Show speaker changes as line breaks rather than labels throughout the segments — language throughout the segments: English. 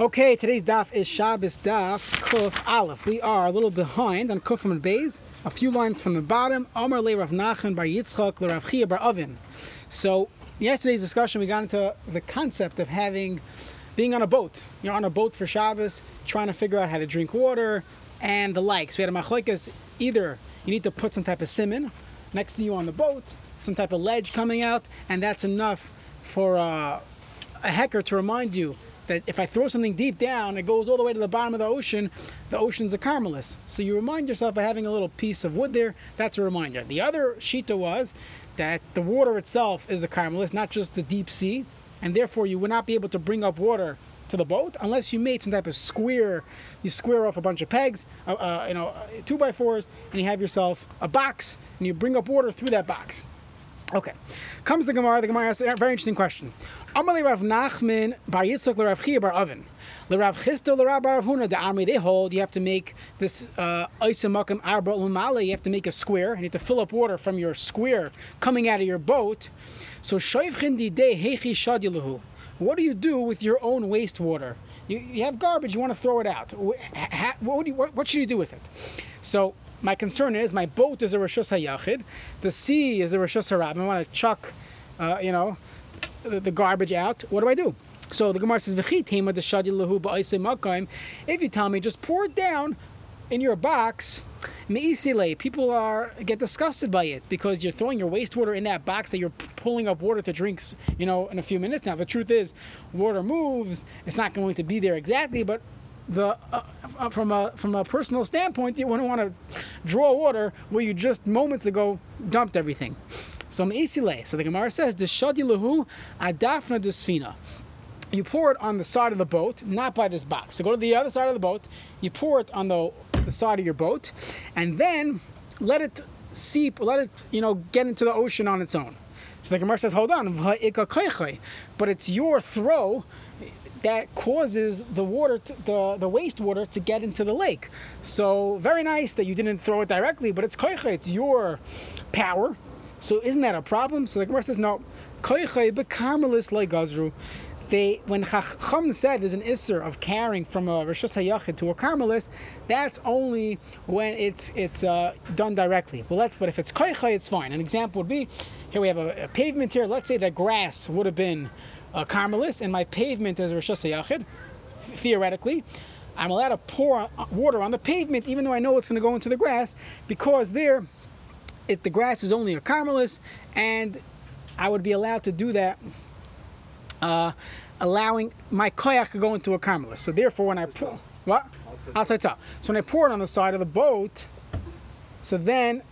Okay, today's daf is Shabbos daf Kuf Aleph. We are a little behind on Kuf and Beis, a few lines from the bottom. Amar le Rav Nachman bar Yitzchak le Rav Chia bar Avin. So yesterday's discussion, we got into the concept of having, being on a boat. You're on a boat for Shabbos, trying to figure out how to drink water and the likes. We had a machlekes. Either you need to put some type of simon next to you on the boat, some type of ledge coming out, and that's enough for uh, a hacker to remind you that if I throw something deep down, it goes all the way to the bottom of the ocean. The ocean's a carmelist. So you remind yourself by having a little piece of wood there. That's a reminder. The other shita was that the water itself is a carmelist, not just the deep sea, and therefore you would not be able to bring up water to the boat unless you made some type of square. You square off a bunch of pegs, uh, uh, you know, two by fours, and you have yourself a box, and you bring up water through that box. Okay, comes the Gemara. The Gemara asks a very interesting question. Amalei Rav Nachman bar Yitzchak Chia bar. Rav Chisto Bar Huna. The Army they hold. You have to make this Isamakam Arba Umale. You have to make a square. and You have to fill up water from your square coming out of your boat. So Shoivchin di de Hechi Shadilahu. What do you do with your own wastewater? You, you have garbage. You want to throw it out. What, you, what, what should you do with it? So my concern is my boat is a Rishus HaYachid, the sea is a Rishus HaRab. I want to chuck, uh, you know, the, the, garbage out. What do I do? So the Gemara says, If you tell me, just pour it down in your box, Meisile, people are get disgusted by it because you're throwing your wastewater in that box that you're pulling up water to drink, you know, in a few minutes. Now the truth is, water moves. It's not going to be there exactly, but the uh, uh, from a from a personal standpoint, you wouldn't want to draw water where you just moments ago dumped everything. So meisile. So the Gemara says the shadi lahu adafna desfina. You pour it on the side of the boat, not by this box. So go to the other side of the boat. You pour it on the the side of your boat, and then let it seep, let it you know get into the ocean on its own. So the Gemara says, hold on, but it's your throw that causes the water, to, the the wastewater, to get into the lake. So very nice that you didn't throw it directly, but it's koicha, it's your power. So isn't that a problem? So the Gemara says no. They when Chacham said there's an isser of carrying from a Rosh Hayachid to a Carmelist, that's only when it's it's uh, done directly. Well, let's, but if it's koicha, it's fine. An example would be here we have a, a pavement here. Let's say that grass would have been a Carmelist and my pavement is Rosh Hashanah, theoretically, I'm allowed to pour water on the pavement even though I know it's going to go into the grass because there, it, the grass is only a Carmelist and I would be allowed to do that, uh, allowing my koyak to go into a Carmelist. So therefore, when I pour, what? Outside top. So when I pour it on the side of the boat, so then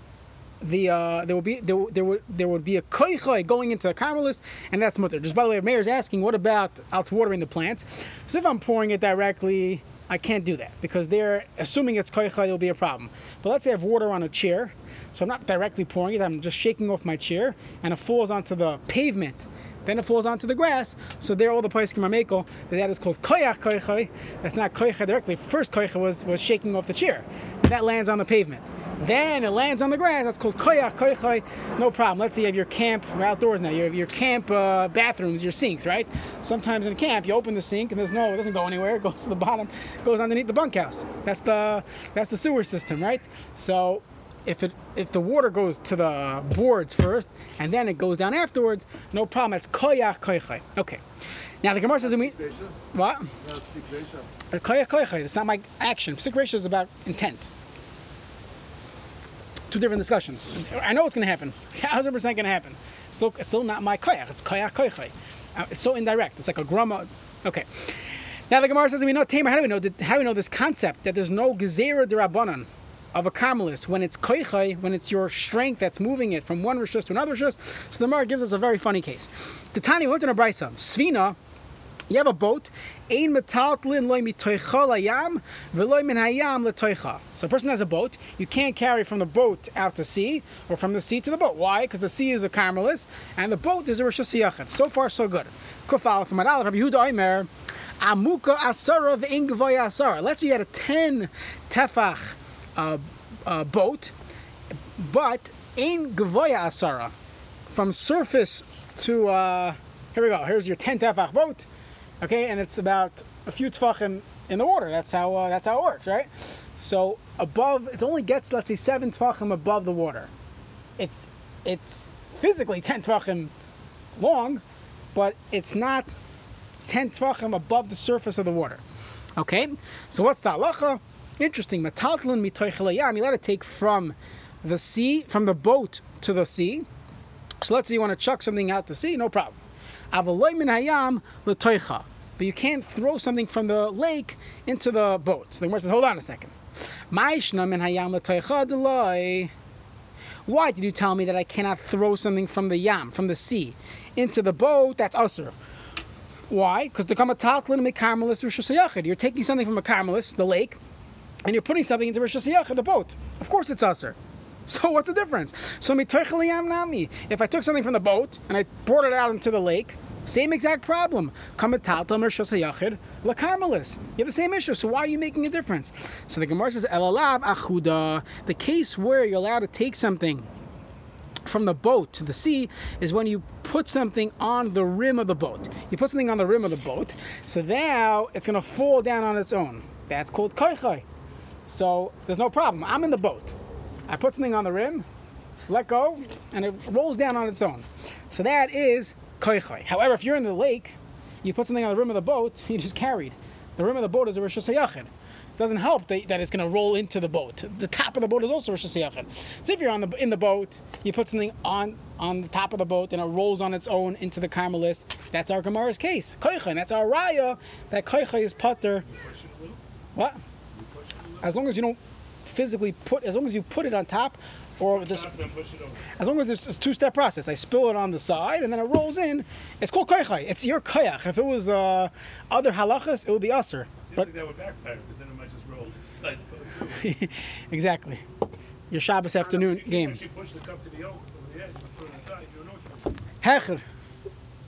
the uh, there will be there, there would there would be a koichoy going into the carmelist, and that's mutter. Just by the way, the Mayor's asking, what about out watering the plants? So if I'm pouring it directly, I can't do that because they're assuming it's koichoy, there'll be a problem. But let's say I have water on a chair, so I'm not directly pouring it. I'm just shaking off my chair, and it falls onto the pavement. Then it falls onto the grass. So there, all the places are mako that is called koyach koichoy. That's not koichoy directly. First koichoy was was shaking off the chair. That lands on the pavement. Then it lands on the grass. That's called koyach koychay. No problem. Let's say you have your camp. We're outdoors now. You have your camp uh, bathrooms, your sinks, right? Sometimes in a camp, you open the sink and there's no, it doesn't go anywhere. It goes to the bottom, goes underneath the bunkhouse. That's the that's the sewer system, right? So if it if the water goes to the boards first and then it goes down afterwards, no problem. It's koyach koychay. Okay. Now the Gemara says we what? Koyach koychay. It's not my action. Psik is about intent two different discussions. I know what's going to happen. 100% going to happen. Still, it's still not my koyach. It's koyach koychay. Uh, it's so indirect. It's like a grama. Okay. Now the Gemara says we know tamer. How do we know? How do we know this concept that there's no gezerah derabanan of a carmelist when it's koychay, when it's your strength that's moving it from one rishus to another rishus? So the Gemara gives us a very funny case. The Tani went in a brisa. Svina you have a boat. Ein metaltlin loy mitoicha layam veloy min hayam letoicha. So a person has a boat. You can't carry from the boat out to sea or from the sea to the boat. Why? Because the sea is a carmelis and the boat is a rosh So far, so good. Kufal from Rabbi Yehuda Omer. Amuka asara ve'ingvoy asara. Let's say you had a 10 tefach uh, uh, boat, but in gvoya asara. From surface to, uh, here we go, here's your 10 tefach boat okay, and it's about a few tefachim in the water. That's how uh, that's how it works, right? So above, it only gets let's say seven tefachim above the water. It's it's physically ten tefachim long, but it's not ten tefachim above the surface of the water. Okay, so what's the halacha? Interesting. Metaltlin mitoichelayam. You let it take from the sea, from the boat to the sea. So let's say you want to chuck something out to sea, no problem. But you can't throw something from the lake into the boat. So the Gemara says, hold on a second. Why did you tell me that I cannot throw something from the yam, from the sea, into the boat? That's usher. Why? Because to come the kamatatlin mekarmelis rishus You're taking something from a karmelis, the lake, and you're putting something into rishus the boat. Of course, it's usher. So what's the difference? So nami. If I took something from the boat and I brought it out into the lake, same exact problem. Kamataltam or shosayachid la karmelis. You have the same issue. So why are you making a difference? So the Gemara says elalab achuda. The case where you're allowed to take something from the boat to the sea is when you put something on the rim of the boat. You put something on the rim of the boat, so now it's going to fall down on its own. That's called koichai. So there's no problem. I'm in the boat. I put something on the rim, let go, and it rolls down on its own. So that is koichai. However, if you're in the lake, you put something on the rim of the boat, you just carried. The rim of the boat is a Rosh Hashanah. It doesn't help that, it's going to roll into the boat. The top of the boat is also Rosh Hashanah. So if you're on the in the boat, you put something on on the top of the boat and it rolls on its own into the Carmelis. That's our Gemara's case. Koicha, and that's our raya that Koicha is putter. What? As long as you don't physically put, as long as you put it on top, or this, as long as it's a two-step process. I spill it on the side and then it rolls in. It's called koichai. It's your koyach. If it was uh, other halachas, it would be usher.
But that would backfire because then it might just roll inside the boat
exactly. Your Shabbos afternoon
you
game.
Push the cup to the over the edge, put it inside. You know
Hecher.
you're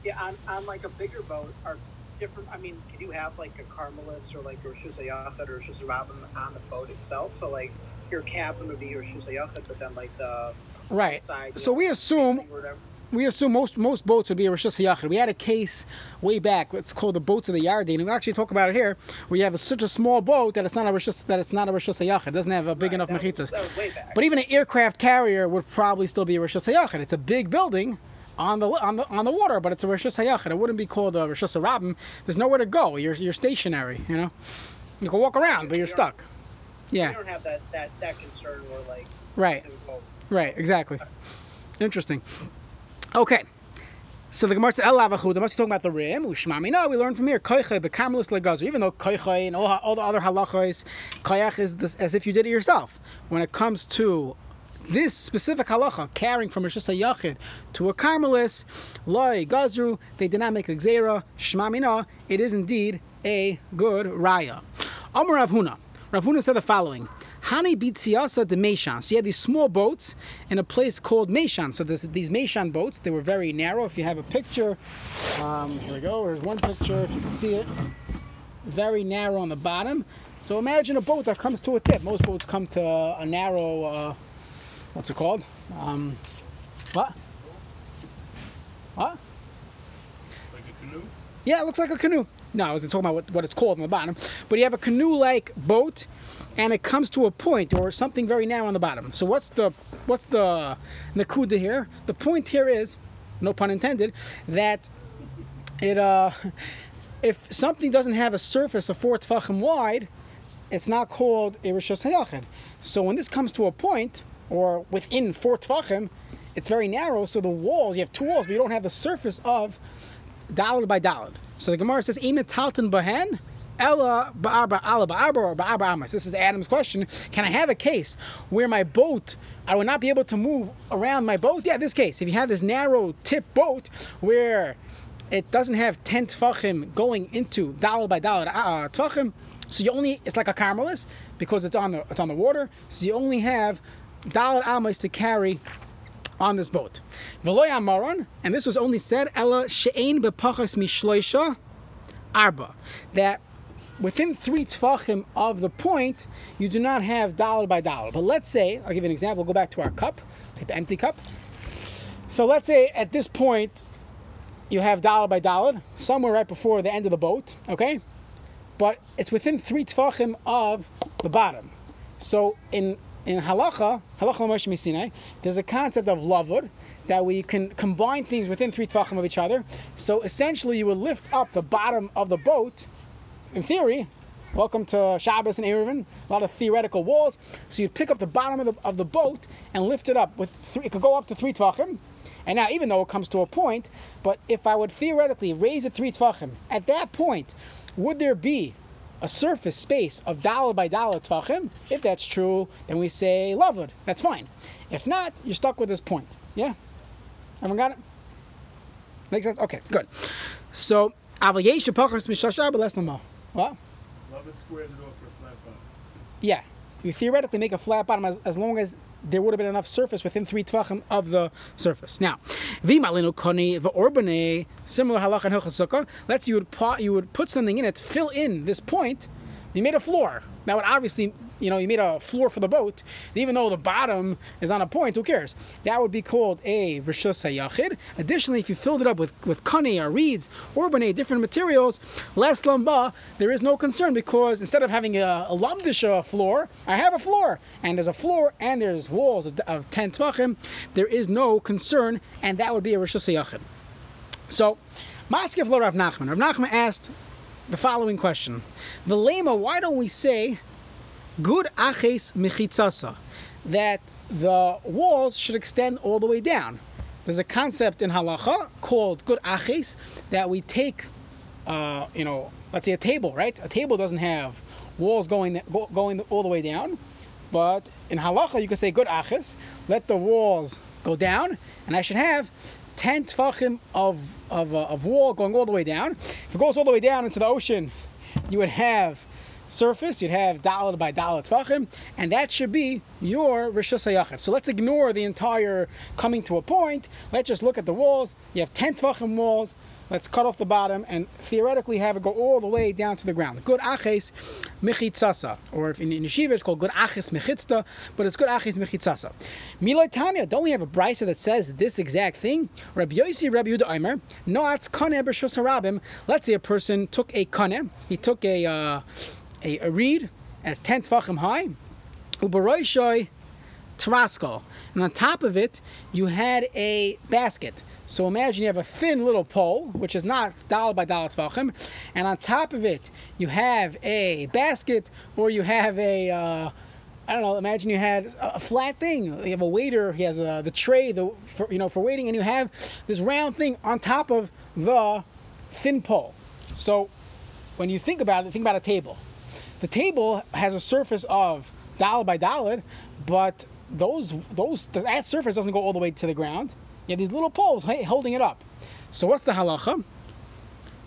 Yeah, on, on like a bigger boat, are different. I mean, could you have like a Carmelis or like Rosh Hashanah or Rosh Hashanah on the boat itself? So like your cabin would be your Rosh Hashanah, but then like the
Right.
side.
So
know,
we assume we assume most most boats would be a Rosh Hashanah. We had a case way back. It's called the boats of the Yarden, and we actually talk about it here. We have a, such a small boat that it's not a Rosh that it's not a Rosh Hashanah. It doesn't have a big
Right,
enough mechitzas.
That was way back.
But even an aircraft carrier would probably still be a Rosh Hashanah. It's a big building on the on the on the water, but it's a Rosh Hashanah. It wouldn't be called a Rosh Hashanah. There's nowhere to go. You're you're stationary. You know, you can walk around, but you're stuck.
So
Yeah.
you don't have that that that concern where like
Right.
it would go-
Right, exactly. Interesting. Okay. So the Gemara said, "El lavachu." The must talking about the rim. Ushmami. No, we learn from here. Koiche bekarmelis legazer. Even though koiche and all, all the other halachos, koyach is this, as if you did it yourself. When it comes to this specific halacha, carrying from a shisa yachid to a karmelis, loy gazru, they did not make a gzera. Shmamina. It is indeed a good raya. Amar Rav Huna. Rav Huna said the following. Hani bitziasa de Meshan. So you had these small boats in a place called Meshan. So these Meshan boats. They were very narrow. If you have a picture, um, here we go. Here's one picture. If you can see it, very narrow on the bottom. So imagine a boat that comes to a tip. Most boats come to a narrow. Uh, what's it called? Um, what? What?
Like a canoe.
Yeah, it looks like a canoe. No, I wasn't talking about what, what it's called on the bottom. But you have a canoe-like boat, and it comes to a point or something very narrow on the bottom. So what's the what's the nakuda here? The point here is, no pun intended, that it uh, if something doesn't have a surface of four tefachim wide, it's not called a rishos hayachid. So when this comes to a point or within four tefachim, it's very narrow. So the walls, you have two walls, but you don't have the surface of dalad by dalad. So the Gemara says, "Emet talton bahen." Ella ba'arba ala ba'arba or ba'arba amas. This is Adam's question. Can I have a case where my boat, I would not be able to move around my boat? Yeah, this case. If you have this narrow tip boat where it doesn't have 10 tfachim going into dollar by dollar uh, tfachim, so you only, it's like a carmelis because it's on the, it's on the water. So you only have dollar amas to carry on this boat. Amaron, and this was only said, ella she'ein bepachas mishloisha arba, that within three tfachim of the point, you do not have dollar by dollar. But let's say, I'll give you an example, go back to our cup, take the empty cup. So let's say at this point, you have dollar by dollar, somewhere right before the end of the boat, okay? but it's within three tefachim of the bottom. So in in halacha, halacha Moshe Sinai, there's a concept of lavud that we can combine things within three tefachim of each other. So essentially, you would lift up the bottom of the boat. In theory, welcome to Shabbos and Eruvin, a lot of theoretical walls. So you'd pick up the bottom of the, of the boat and lift it up with three. It could go up to three tefachim. And now, even though it comes to a point, but if I would theoretically raise it three tefachim, at that point, would there be a surface space of dollar by dollar tvachim, if that's true, then we say lavud. That's fine. If not, you're stuck with this point. Yeah? Everyone got it? Makes sense? Okay, good. So, avayesha pachas mishashar less. Well,
Love it squares it off for a flat bottom.
yeah. You theoretically make a flat bottom as, as long as there would have been enough surface within three tvachim of the surface. Now, v'malinu koni v'orbane, similar halacha and hilchas sukkah. Let's you would put, you would put something in it fill in this point. You made a floor. That would obviously, you know, you made a floor for the boat. Even though the bottom is on a point, who cares? That would be called a rishus hayachid. Additionally, if you filled it up with with kani or reeds, orbane, different materials, less lamba, there is no concern because instead of having a, a floor, I have a floor, and there's a floor and there's walls of, of ten tvachim. There is no concern, and that would be a rishus hayachid. So, Maskiv lo Rav Nachman. Rav Nachman asked the following question: Velema, why don't we say good aches mechitzasa? That the walls should extend all the way down. There's a concept in halacha called good aches that we take, uh, you know, let's say a table, right? A table doesn't have walls going go- going all the way down, but in halacha you can say good aches. Let the walls go down, and I should have 10 tfachim of, of, uh, of wall going all the way down. If it goes all the way down into the ocean, you would have surface, you'd have dollar by dollar tfachim, and that should be your Rishus. So let's ignore the entire coming to a point. Let's just look at the walls. You have 10 tfachim walls. Let's cut off the bottom and theoretically have it go all the way down to the ground. Good aches mechitzasa, or if in, in yeshiva it's called good aches mechitzta, but it's good aches mechitzasa. Milay Tanya, don't we have a brisa that says this exact thing? Rabbi Yossi, Rabbi Yehuda Aimer, no atz kaneh b'shus harabim. Let's say a person took a kaneh, he took a uh, a, a reed as ten tvachim high, ubaroishoi taraskal, and on top of it you had a basket. So imagine you have a thin little pole, which is not dollar by dollar tvachim, and on top of it you have a basket, or you have a uh, I don't know. Imagine you had a a flat thing. You have a waiter. He has uh the tray, the for, you know for waiting, and you have this round thing on top of the thin pole. So when you think about it, think about a table. The table has a surface of dollar by dollar, but those those that surface doesn't go all the way to the ground. You have these little poles holding it up. So what's the halacha?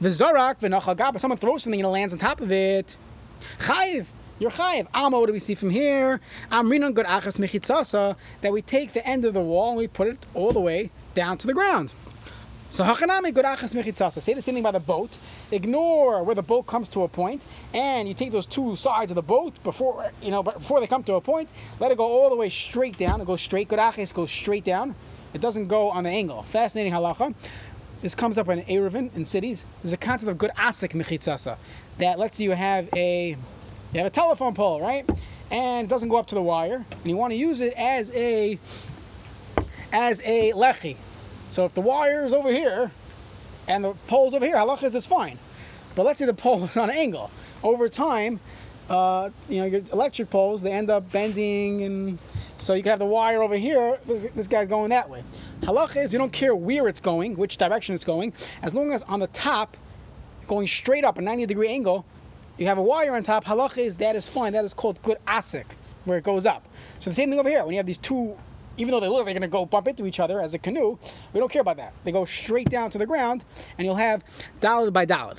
V'zarak gaba. Someone throws something and it lands on top of it. Chayiv. You're chayiv. Alma, what do we see from here? Amrinon good achas mechitzasa. That we take the end of the wall and we put it all the way down to the ground. So hachanami good achas mechitzasa. Say the same thing about the boat. Ignore where the boat comes to a point, and you take those two sides of the boat before you know, before they come to a point. Let it go all the way straight down. It goes straight. Good achas goes straight down. It doesn't go on the angle. Fascinating halacha. This comes up in Eruvin in cities. There's a concept of good asik mechitzasa that lets you have a you have a telephone pole, right? And it doesn't go up to the wire, and you want to use it as a as a lechi. So if the wire is over here and the pole's over here, halachas is fine. But let's say the pole is on an angle. Over time, uh, you know, your electric poles they end up bending, and so you can have the wire over here. This, this guy's going that way. Halacha is we don't care where it's going, which direction it's going, as long as on the top, going straight up a 90 degree angle, you have a wire on top. Halacha is that is fine. That is called good asik, where it goes up. So the same thing over here. When you have these two, even though they look they're going to go bump into each other as a canoe, we don't care about that. They go straight down to the ground, and you'll have dalad by dalad.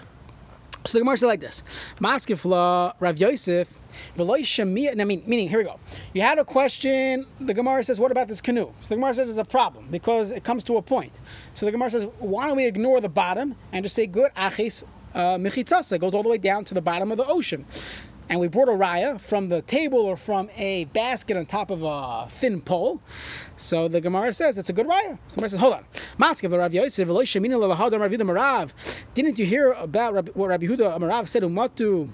So the Gemara said like this: Maskifla Rav Yosef shemiyah. I mean, meaning here we go. You had a question. The Gemara says, "What about this canoe?" So the Gemara says it's a problem because it comes to a point. So the Gemara says, "Why don't we ignore the bottom and just say good achis uh, mechitzasa goes all the way down to the bottom of the ocean?" And we brought a raya from the table or from a basket on top of a thin pole. So the Gemara says it's a good raya. Somebody says, hold on. Maskiv Rav Yosef. Didn't you hear about what Rabbi Yehuda Marav said? Umatu.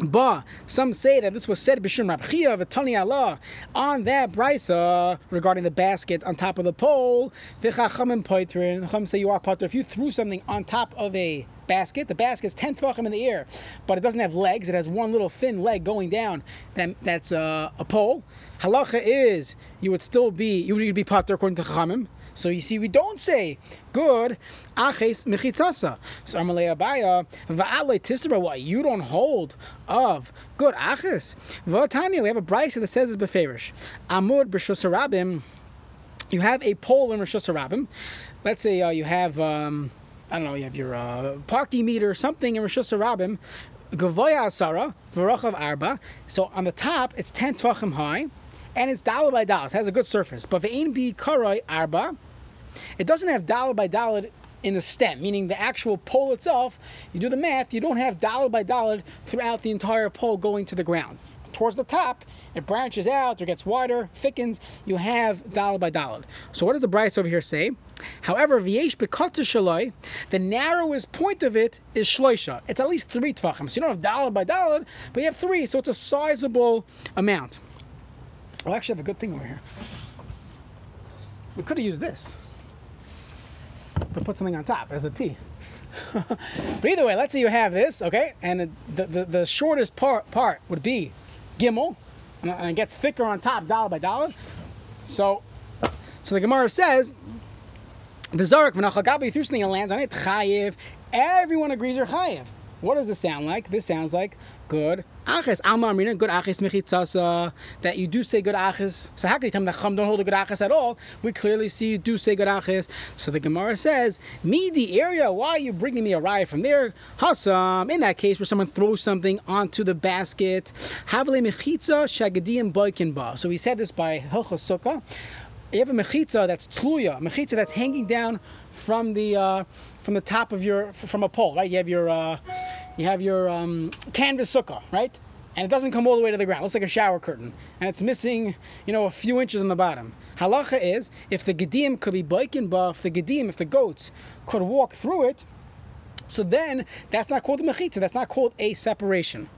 Ba, some say that this was said Bishum Rabchia V'Tani Allah on that brisa regarding the basket on top of the pole. V'chachamim poitrin. Chacham say you are potter if you threw something on top of a basket. The basket is ten tvachim in the air, but it doesn't have legs. It has one little thin leg going down. That, that's uh, a pole. Halacha is you would still be you would be potter according to Chachamim. So you see, we don't say good aches mechitzasa. So Amalei Abaya va'alei tisra. Why you don't hold of good aches? V'atanya we have a brisa that says it's beferish. Amud b'shosarabim. You have a pole in Rosh. Let's say uh, you have, um, I don't know, you have your uh, parking meter or something in Rosh. Gavoya asara, v'rochav arba. So on the top, it's 10 tvachim high, and it's dollar by dollar. It has a good surface. But ve'in bi karoi arba, it doesn't have dollar by dollar in the stem, meaning the actual pole itself. You do the math, you don't have dollar by dollar throughout the entire pole going to the ground. Towards the top, it branches out or gets wider, thickens. You have dollar by dollar. So what does the Brisa over here say? However, v'yesh bekatza shaloi, the narrowest point of it is shloisha. It's at least three tvachim. So you don't have dollar by dollar, but you have three, so it's a sizable amount. I actually have a good thing over here. We could have used this to put something on top as a T. but either way, let's say you have this, okay, and the, the, the shortest part part would be gimel, and it gets thicker on top, dollar by dollar. So, so the Gemara says, the Zarek v'nachagabi threw something and lands on it, chayiv. Everyone agrees you're chayiv. What does this sound like? This sounds like good aches. Alma Amrina, good aches mechitzasa. That you do say good aches. So how can you tell me that chum don't hold a good aches at all? We clearly see you do say good aches. So the Gemara says, me the area. Why are you bringing me a riot from there? Hasam. In that case, where someone throws something onto the basket. Havle mechitza shagadim boikin So we said this by Hilchos Sukkah. You have a mechitza that's tluya, mechitza that's hanging down from the uh, from the top of your from a pole, right? You have your uh, you have your um, canvas sukkah, right? And it doesn't come all the way to the ground. It looks like a shower curtain, and it's missing, you know, a few inches on the bottom. Halacha is if the gedim could be biking buff, the gedim, if the goats could walk through it, so then that's not called a mechitza. That's not called a separation.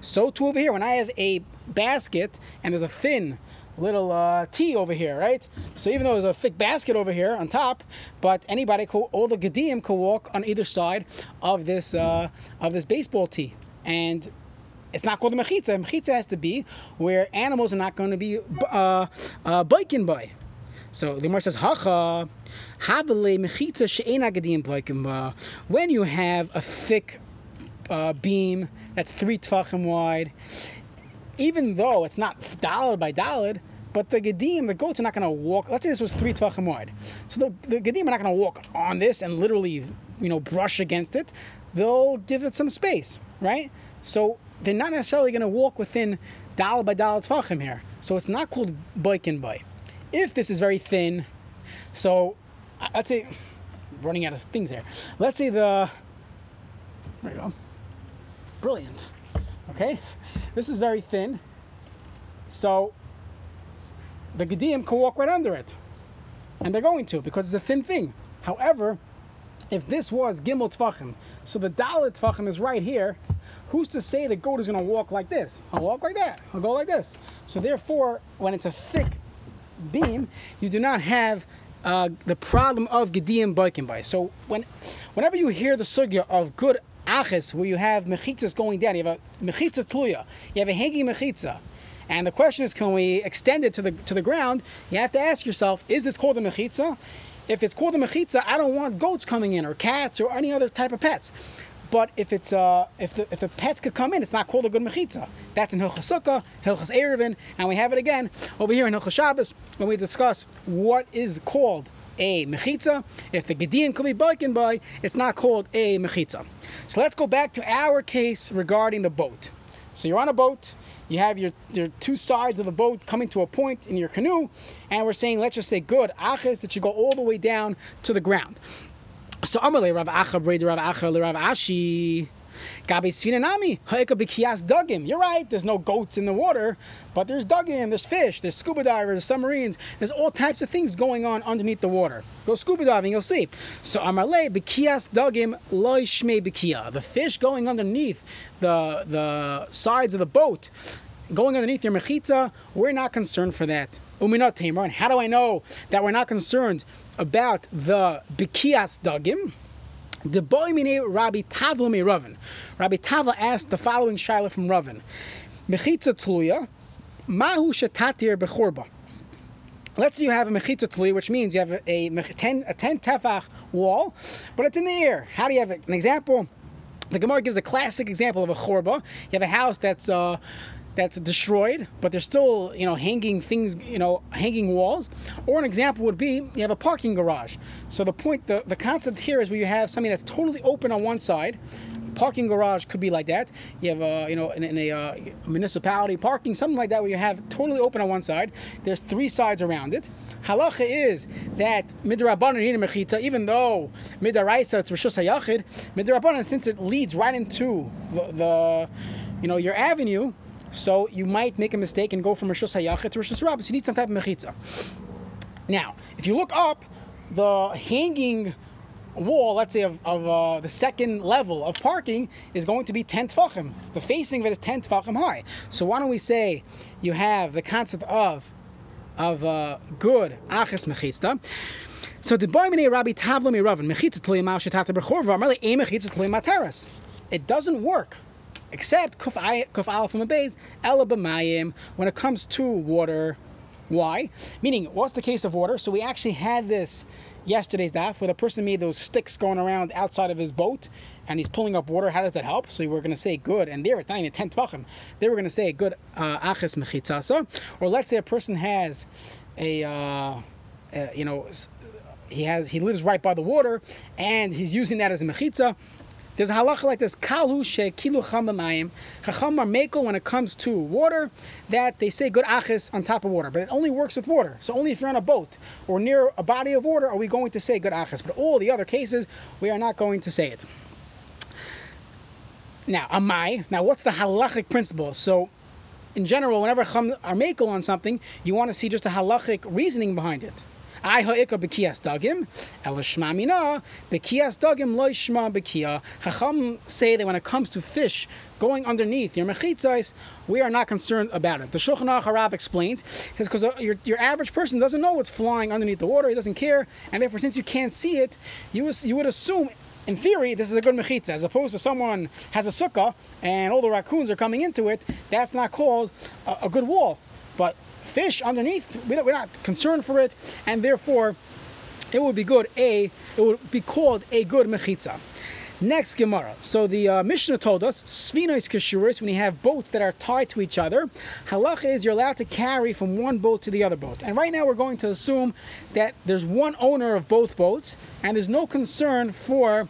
So too over here, when I have a basket and there's a thin little uh, T over here, right? So even though there's a thick basket over here on top, but anybody, could, all the Gadim could walk on either side of this uh, of this baseball tee, and it's not called a mechitza. Mechitza has to be where animals are not going to be uh, uh, biking by. So the Gemara says, "Hacha havale mechitza she'ena gadim biking ba." When you have a thick uh, beam that's three tefachim wide, even though it's not dollar by dollar, but the Gedim, the goats are not going to walk. Let's say this was three tvachim wide. So the, the Gedim are not going to walk on this and literally, you know, brush against it. They'll give it some space, right? So they're not necessarily going to walk within dollar by dollar tvachim here. So it's not called boikin boy. If this is very thin, so uh, let's say, running out of things here. Let's say the, there you go. Brilliant. Okay, this is very thin. So the Gedim can walk right under it. And they're going to because it's a thin thing. However, if this was Gimel Tvachim, so the Dalit Tvachim is right here, who's to say the goat is going to walk like this? I'll walk like that. I'll go like this. So therefore, when it's a thick beam, you do not have uh, the problem of Gedim biking by. So when, whenever you hear the sugya of good where you have mechitzas going down, you have a mechitza tluya, you have a hanging mechitza, and the question is, can we extend it to the to the ground? You have to ask yourself, is this called a mechitza? If it's called a mechitza, I don't want goats coming in or cats or any other type of pets. But if it's uh, if the if the pets could come in, it's not called a good mechitza. That's in Hilchas Sukkah, Hilchas Erevin, and we have it again over here in Hilchas Shabbos when we discuss what is called a mechitza. If the Gedian could be biking by, it's not called a mechitza. So let's go back to our case regarding the boat. So you're on a boat, you have your, your two sides of the boat coming to a point in your canoe, and we're saying, let's just say good, aches, that should go all the way down to the ground. So Amalei Rav Acha Rav Acha Rav Ashi. Gabi Svinanami, Haika Bikias Dugim. You're right, there's no goats in the water, but there's Dugim, there's fish, there's scuba divers, there's submarines, there's all types of things going on underneath the water. Go scuba diving, you'll see. So Amarle, Bikias Dugim, Loi Shme Bikia. The fish going underneath the the sides of the boat, going underneath your mechitza, we're not concerned for that. Uminat Tamar. And how do I know that we're not concerned about the Bikias Dugim? The boy mine Rabbi Tavla me Ravin. Rabbi Tavla asked the following shaila from Ravin. Mechitza tluya, mahu shetatir bechorba. Let's say you have a mechitza tluya, which means you have a, a, 10, a 10 tefach wall, but it's in the air. How do you have it? an example? The Gemara gives a classic example of a chorba. You have a house that's uh, that's destroyed, but there's still you know hanging things, you know, hanging walls. Or an example would be you have a parking garage. So the point, the, the concept here is where you have something that's totally open on one side. Parking garage could be like that. You have a you know in, in a uh, municipality parking something like that where you have totally open on one side. There's three sides around it. Halacha is that midrabanan mechita, even though midaraisa it's rishus hayachid, midrabanan since it leads right into the, the you know your avenue, so you might make a mistake and go from rishus hayachid to rishus rabbis. You need some type of mechitza. Now, if you look up, the hanging wall, let's say of, of uh, the second level of parking, is going to be 10 tfachim. The facing of it is 10 tfachim high. So why don't we say you have the concept of of uh, good achas mechitza. So the boy mene Rabbi Tavla mi Ravin mechitza tli mal shetata bechorva amarli e mechitza materas. It doesn't work. Except kuf ay- kuf alef from a base ela b'mayim when it comes to water. Why? Meaning, what's the case of water? So we actually had this yesterday's daf where the person made those sticks going around outside of his boat and he's pulling up water. How does that help? So we're going to say good, and there it's not even 10 tvachim. They were going to say good uh, achis mechitzasa. Or let's say a person has a, uh, uh, you know, he has he lives right by the water and he's using that as a mechitza. There's a halacha like this: kalu shekilu chamamayim. Chacham are when it comes to water that they say good achis on top of water, but it only works with water. So only if you're on a boat or near a body of water are we going to say good achis. But all the other cases we are not going to say it. Now, amai. Now, what's the halachic principle? So, in general, whenever chum are on something, you want to see just a halachic reasoning behind it. I ha'ika bekias dagim, ela shma mina, bekias dagim loy shma bekia. Chacham say that when it comes to fish going underneath your mechitzais, we are not concerned about it. The Shulchan Aruch explains, because uh, your, your average person doesn't know what's flying underneath the water, he doesn't care, and therefore, since you can't see it, you, you would assume in theory, this is a good mechitza, as opposed to someone has a sukkah and all the raccoons are coming into it. That's not called a, a good wall. But fish underneath, we we're not concerned for it, and therefore, it would be good. A, it would be called a good mechitza. Next Gemara. So the uh, Mishnah told us, Svinos Kashuris, when you have boats that are tied to each other, halacha is you're allowed to carry from one boat to the other boat. And right now we're going to assume that there's one owner of both boats, and there's no concern for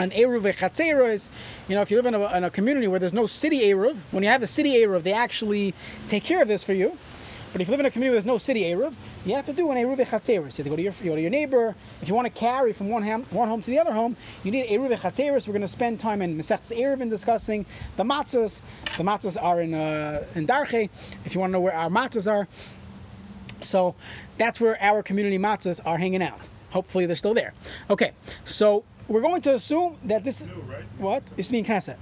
an Eruv Echatzeros. You know, if you live in a, in a community where there's no city Eruv, when you have the city Eruv, they actually take care of this for you. But if you live in a community where there's no city Eruv, you have to do an Eruv Echatzeros. You have to go to your, you go to your neighbor. If you want to carry from one, ham, one home to the other home, you need Eruv Echatzeros. We're going to spend time in Mesechtes Eruvin discussing the matzahs. The matzahs are in, uh, in Darche, if you want to know where our matzahs are. So that's where our community matzahs are hanging out. Hopefully they're still there. Okay, so we're going to assume that this
New, right?
what used to be in Knesset.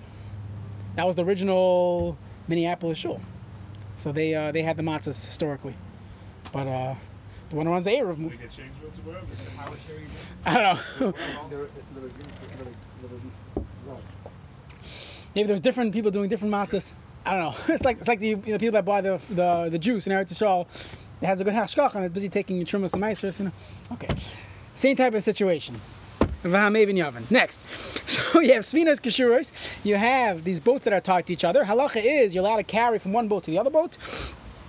That was the original Minneapolis shul. So they uh, they had the matzahs historically, but uh, the one that runs the Eruv,
We get changed whatsoever.
How was
I don't know. Maybe there's different people doing different matzahs. I don't know. It's like it's like the, you know, people that buy the the, the juice in Eretz Yisrael. It has a good hashkach and it's busy taking your trumas and meisers. You know. Okay. Same type of situation. V'hamevin yavan. Next, so you have svinas keshuros. You have these boats that are tied to each other. Halacha is you're allowed to carry from one boat to the other boat.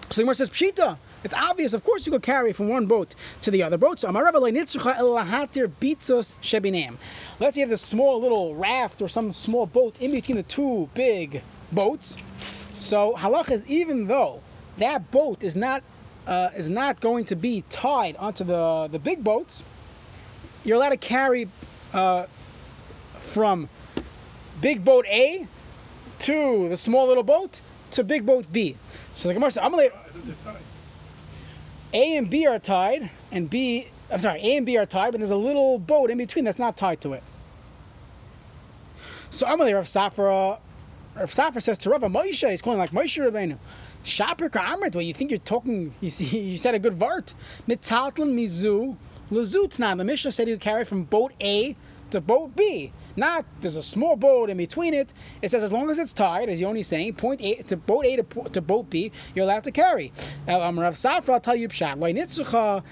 So the Gemara says pshita. It's obvious, of course, you could carry from one boat to the other boat. So. Let's say you have this small little raft or some small boat in between the two big boats. So halacha is even though that boat is not uh, is not going to be tied onto the the big boats, you're allowed to carry uh, from big boat A to the small little boat to big boat B. So the Gemara says, I'm gonna. A and B are tied, and B, I'm sorry, A and B are tied, but there's a little boat in between that's not tied to it. So i'm going Rav Safra, Rav Safra says to Rav Moshe, he's calling like Moshe Rabbeinu. Shaper Kamrit, well, you think you're talking, you see, you said a good vart. Mitatlan mizu, lazutna. The Mishnah said you carry from boat A to boat B. Not, there's a small boat in between it. It says as long as it's tied, as Yoni's saying, point A to boat A to, to boat B, you're allowed to carry. Um, Rav Safra, I'll tell you pshat.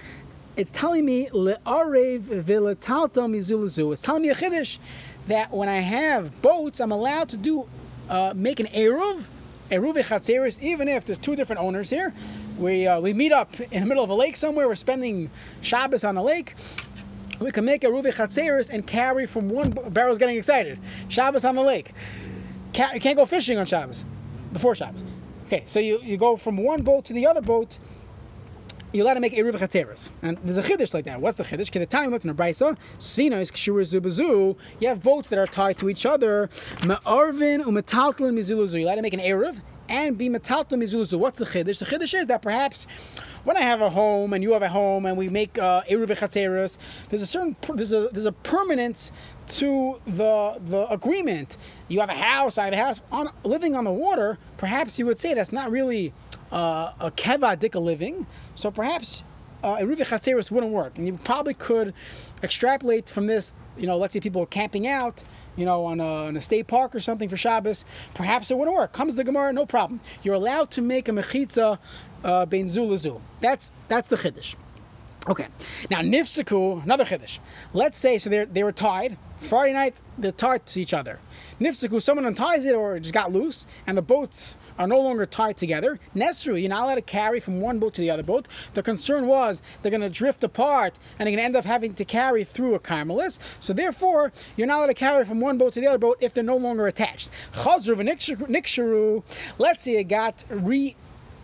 It's telling me v'letalta. It's telling me a chiddush that when I have boats, I'm allowed to do uh, make an eruv, eruv even if there's two different owners here. We uh, we meet up in the middle of a lake somewhere. We're spending Shabbos on a lake. We can make a eruv chatzeris and carry from one. Barrel's getting excited. Shabbos on the lake. Ca- you can't go fishing on Shabbos before Shabbos. Okay, so you, you go from one boat to the other boat you're allowed to make a Eruv Chatzeres. And there's a Chiddush like that. What's the Chiddush? Because the time we looked in the Brisa, Svina is Kshur Zubazu. You have boats that are tied to each other. Ma'arvin u'metaltlin mizuluzu. You're allowed to make an Eruv and be metaltlin mizuluzu. What's the Chiddush? The Chiddush is that perhaps when I have a home and you have a home and we make uh, Eruv there's a certain, there's a, there's a permanence to the the agreement. You have a house, I have a house. On living on the water, perhaps you would say that's not really uh, a keva dika living. So perhaps uh, chatzeris wouldn't work, and you probably could extrapolate from this. You know, let's say people are camping out. You know, on a, on a state park or something for Shabbos, perhaps it wouldn't work. Comes the Gemara, no problem. You're allowed to make a mechitza uh, bein zu lezu. That's that's the chiddush. Okay. Now Nifsaku, another chiddush. Let's say so they they were tied. Friday night they're tied to each other. Nifsaku, someone unties it or it just got loose, and the boats are no longer tied together. Nesru, you're not allowed to carry from one boat to the other boat. The concern was they're going to drift apart and they're going to end up having to carry through a carmelis. So therefore, you're not allowed to carry from one boat to the other boat if they're no longer attached. Chazru v'niksharu, let's say it got re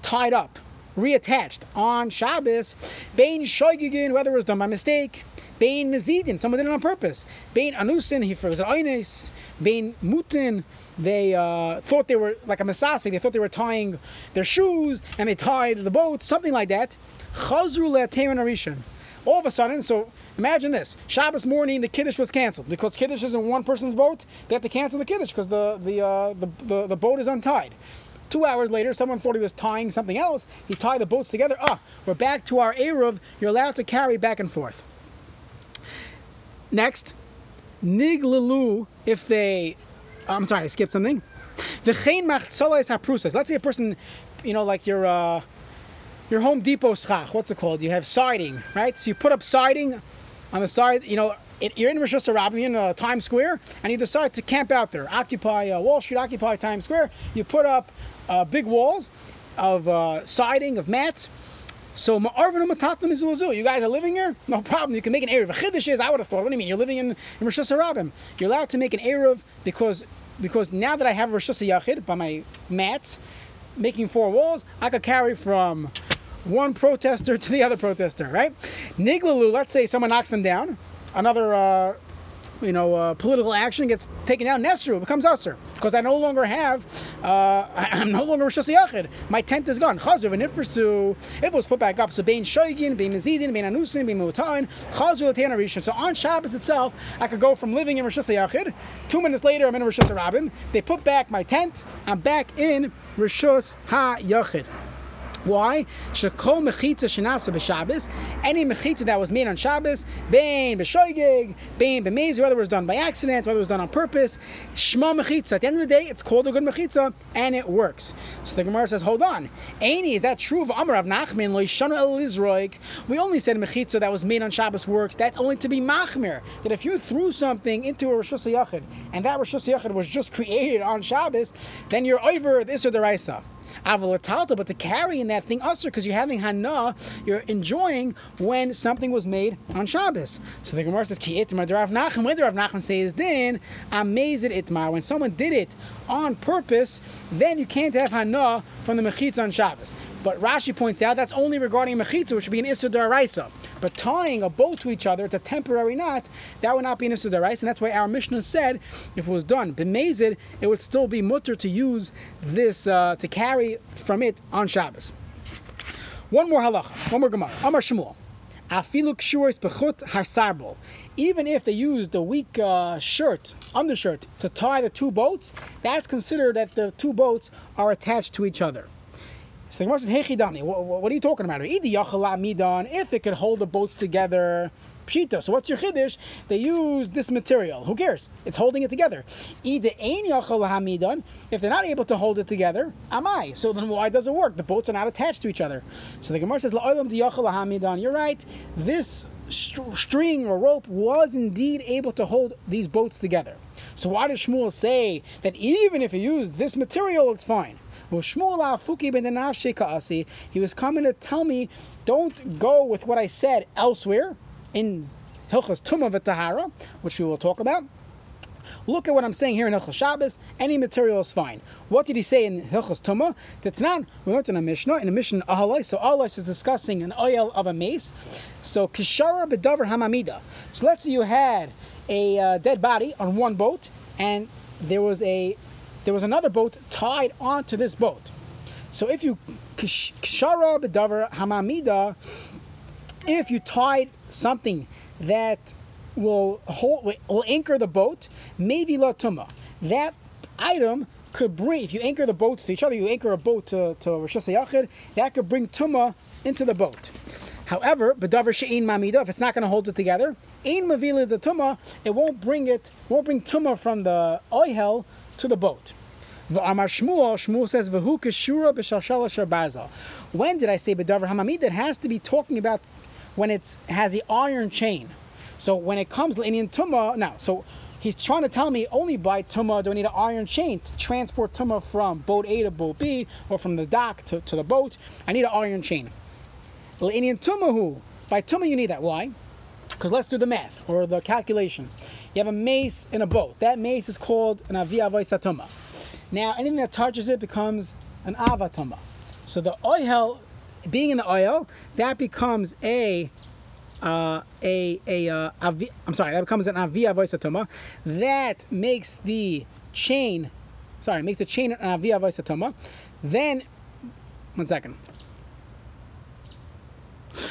tied up reattached on Shabbos. Bain shoygigin, whether it was done by mistake. Someone did it on purpose. Anusin, he. Bain mutin, they uh, thought they were like a masasi. They thought they were tying their shoes and they tied the boat, something like that. Chazru arishan. All of a sudden, so imagine this: Shabbos morning, the kiddush was canceled because kiddush is in one person's boat. They have to cancel the kiddush because the the, uh, the the the boat is untied. Two hours later, someone thought he was tying something else. He tied the boats together. Ah, we're back to our Eruv. You're allowed to carry back and forth. Next, Niglalu, if they. I'm sorry, I skipped something. V'chein machzolas haprusas. Let's say a person, you know, like your uh, your Home Depot schach. What's it called? You have siding, right? So you put up siding on the side. You know, it, you're in Rosh Hashanah, in uh, Times Square, and you decide to camp out there, occupy uh, Wall Street, occupy Times Square. You put up uh, big walls of uh, siding of mats. So ma'arvin u'matatlim izulazu. You guys are living here? No problem. You can make an eruv. Chiddush is, I would have thought. What do you mean? You're living in, in Rosh Hashanah. You're allowed to make an eruv because because now that I have Rosh Hashanah by my mats, making four walls, I could carry from one protester to the other protester, right? Niglalu, let's say someone knocks them down, another, uh, you know, uh, political action gets taken down. Nesru becomes usher because I no longer have, uh, I- I'm no longer Rosh Hashanah. My tent is gone. Chazuv and Ifrasu, if it was put back up, so Bain Shoigin, Bain Mezidin, Bain Anusin, Bain Mutain, Chazuv Latana Rishon. So on Shabbos itself, I could go from living in Rosh Hashanah. Two minutes later, I'm in Rosh Hashanah. They put back my tent. I'm back in Rosh Hashanah. Why? Shekol mechitza shenasa. Any mechitza that was made on Shabbos, bein b'shoigig, bein b'meiz, whether it was done by accident, whether it was done on purpose, shma mechitza. At the end of the day, it's called a good mechitza, and it works. So the Gemara says, hold on. Aini, is that true of Amar of Nachman, lo yishanu el? We only said mechitza that was made on Shabbos works. That's only to be machmir. That if you threw something into a Hashanah, and that Hashanah was just created on Shabbos, then you're over this or the Raisa. Avalatalta, but to carry in that thing usher because you're having hana, you're enjoying when something was made on Shabbos. So the Gemara says, Ki itmar the Rav Nachman. When Rav Nachman says then, amazed itmar. When someone did it on purpose, then you can't have hana from the mechitza on Shabbos. But Rashi points out that's only regarding mechitza, which would be an issa daraisa. But tying a bow to each other, it's a temporary knot, that would not be an issa daraisa, and that's why our Mishnah said if it was done b'mezid, it would still be mutter to use this uh, to carry from it on Shabbos. One more halacha, one more gemara. Amar Shmuel. Afilu kshuris bechut harsarbol. Even if they used a weak uh, shirt, undershirt, to tie the two boats, that's considered that the two boats are attached to each other. So the Gemara says, "Hechidani, what, what are you talking about? If it could hold the boats together, pshita. So what's your chiddush? They use this material. Who cares? It's holding it together. If they're not able to hold it together, am I? So then why does it work? The boats are not attached to each other. So the Gemara says. You're right. This string or rope was indeed able to hold these boats together. So why does Shmuel say that even if you use this material, it's fine? He was coming to tell me, don't go with what I said elsewhere in Hilchas Tumah V'Tahara, which we will talk about. Look at what I'm saying here in Hilchas Shabbos. Any material is fine. What did he say in Hilchas Tumah? Tetzanan, we learned in a Mishnah, in a Mishnah Ahalai. So Ahalai is discussing an oil of a mace. So Kishara Bedavar Hamamida. So let's say you had a uh, dead body on one boat, and there was a there was another boat tied onto this boat. So if you kishara bedavar hamamida, if you tied something that will hold will anchor the boat, maybe la tuma. That item could bring if you anchor the boats to each other, you anchor a boat to to Rosh that could bring tuma into the boat. However, bedavar she'in mamida, if it's not going to hold it together, ein mavila the tuma, it won't bring it, won't bring tuma from the oil to the boat. Shmuel, Shmuel says. When did I say bedavar hamamid? That has to be talking about when it has the iron chain. So when it comes in tuma, now, so he's trying to tell me only by tumah do I need an iron chain to transport tumah from boat A to boat B or from the dock to, to the boat. I need an iron chain. L'inian tumahu. By tumah you need that. Why? Because let's do the math or the calculation. You have a mace in a boat. That mace is called an avia tuma. Now anything that touches it becomes an avatuma. So the oil, being in the oil, that becomes a uh, a a uh, avi, I'm sorry, that becomes an avia voisatoma. That makes the chain, sorry, makes the chain an avia voisatoma. Then, one second.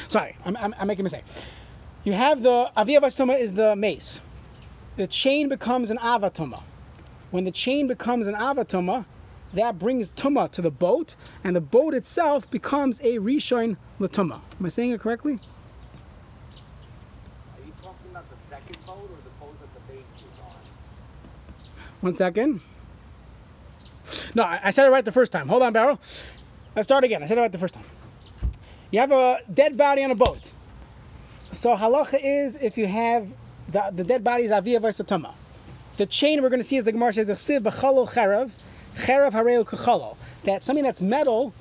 Sorry, I'm, I'm, I'm making a mistake. You have the avia voisatoma is the mace. The chain becomes an avatoma. When the chain becomes an avatuma, that brings tuma to the boat, and the boat itself becomes a rishon latuma. Am I saying it correctly?
Are you talking about the second boat or the boat that the bait is on?
One second. No, I I said it right the first time. Hold on, Barrel. Let's start again. I said it right the first time. You have a dead body on a boat. So halacha is if you have the, the dead body is avia versus tuma. The chain we're going to see is the Gemara says b'chalo cherav, cherav hareu kachalo. That something that's metal,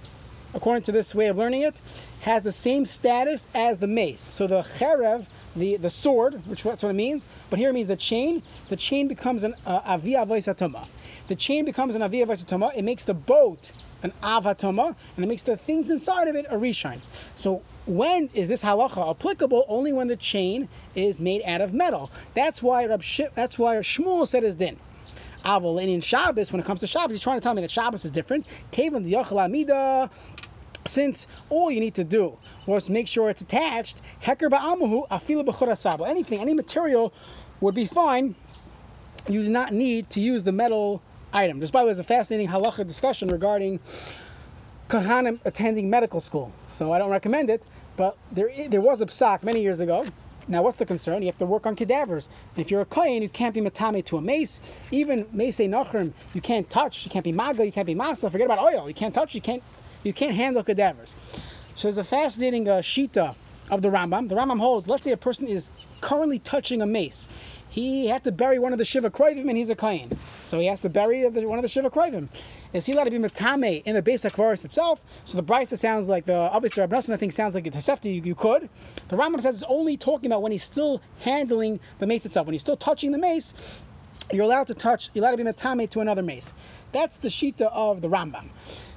according to this way of learning it, has the same status as the mace. So the cherav, the, the sword, which that's what it means, but here it means the chain. The chain becomes an uh, avia voisatoma. The chain becomes an avia voisatoma. It makes the boat an avatoma, and it makes the things inside of it a reshine. So when is this halacha applicable? Only when the chain is made out of metal. That's why Rab Sh- that's why Shmuel said his din. Avol and in Shabbos, when it comes to Shabbos, he's trying to tell me that Shabbos is different. Kevin the Amida. Since all you need to do was make sure it's attached, Heker ba'amuhu afila b'chorasabo. Anything, any material would be fine. You do not need to use the metal item. Just by the way, a fascinating halacha discussion regarding kahanim attending medical school. So I don't recommend it, but there there was a psak many years ago. Now, what's the concern? You have to work on cadavers. If you're a kohen, you can't be matame to a mace. Even mace nachrim, you can't touch. You can't be maga. You can't be masa. Forget about oil. You can't touch. You can't. You can't handle cadavers. So there's a fascinating uh, shita of the Rambam. The Rambam holds. Let's say a person is currently touching a mace. He had to bury one of the shiva kroivim, and he's a kohen, so he has to bury one of the shiva kroivim. Is he allowed to be matame in the basic forest itself? So the brisa sounds like the obviously Rabbi Nosson, I think sounds like a Tosefta. You, you could. The Rambam says it's only talking about when he's still handling the mace itself. When he's still touching the mace, you're allowed to touch. You're allowed to be matame to another mace. That's the shita of the Rambam.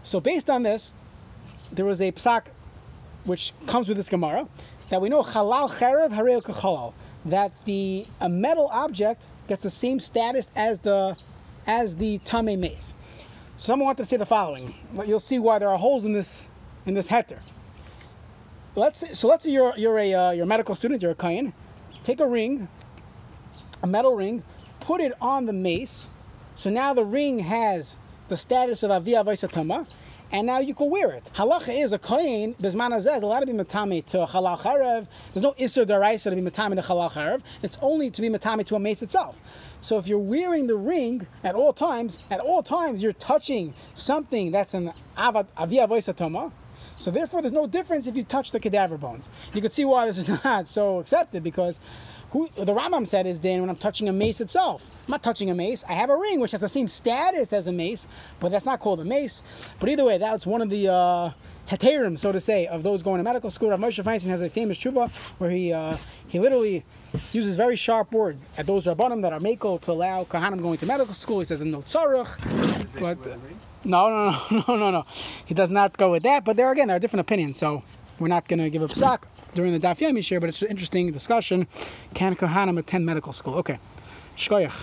So based on this, there was a psak which comes with this Gemara that we know halal cherev harei kachalal that the a metal object gets the same status as the as the tame mace. To want to say the following. Well, You'll see why there are holes in this in this heter. Let's so let's say you're you're a uh, you're a medical student, you're a kain. Take a ring, a metal ring, put it on the mace. So now the ring has the status of avia vaisatama, and now you can wear it. Halacha is a kohen bisman is allowed to be matame to halal charev. There's no isser daraisa to be matame to halal. It's only to be matame to a mace itself. So if you're wearing the ring at all times, at all times you're touching something that's an avia vaisatama. So therefore, there's no difference if you touch the cadaver bones. You can see why this is not so accepted because who the Rambam said is then when I'm touching a mace itself. I'm not touching a mace. I have a ring which has the same status as a mace, but that's not called a mace. But either way, that's one of the uh, heterim, so to say, of those going to medical school. Rav Moshe Feinstein has a famous tshuva where he uh, he literally uses very sharp words at those rabbanim that are makel to allow kahanim going to medical school. He says no tzarech, but. No, no, no, no, no, no. He does not go with that. But there again, there are different opinions. So we're not going to give a psak during the daf yomi shiur. But it's an interesting discussion. Can Kohanim attend medical school? Okay. Shkoyach.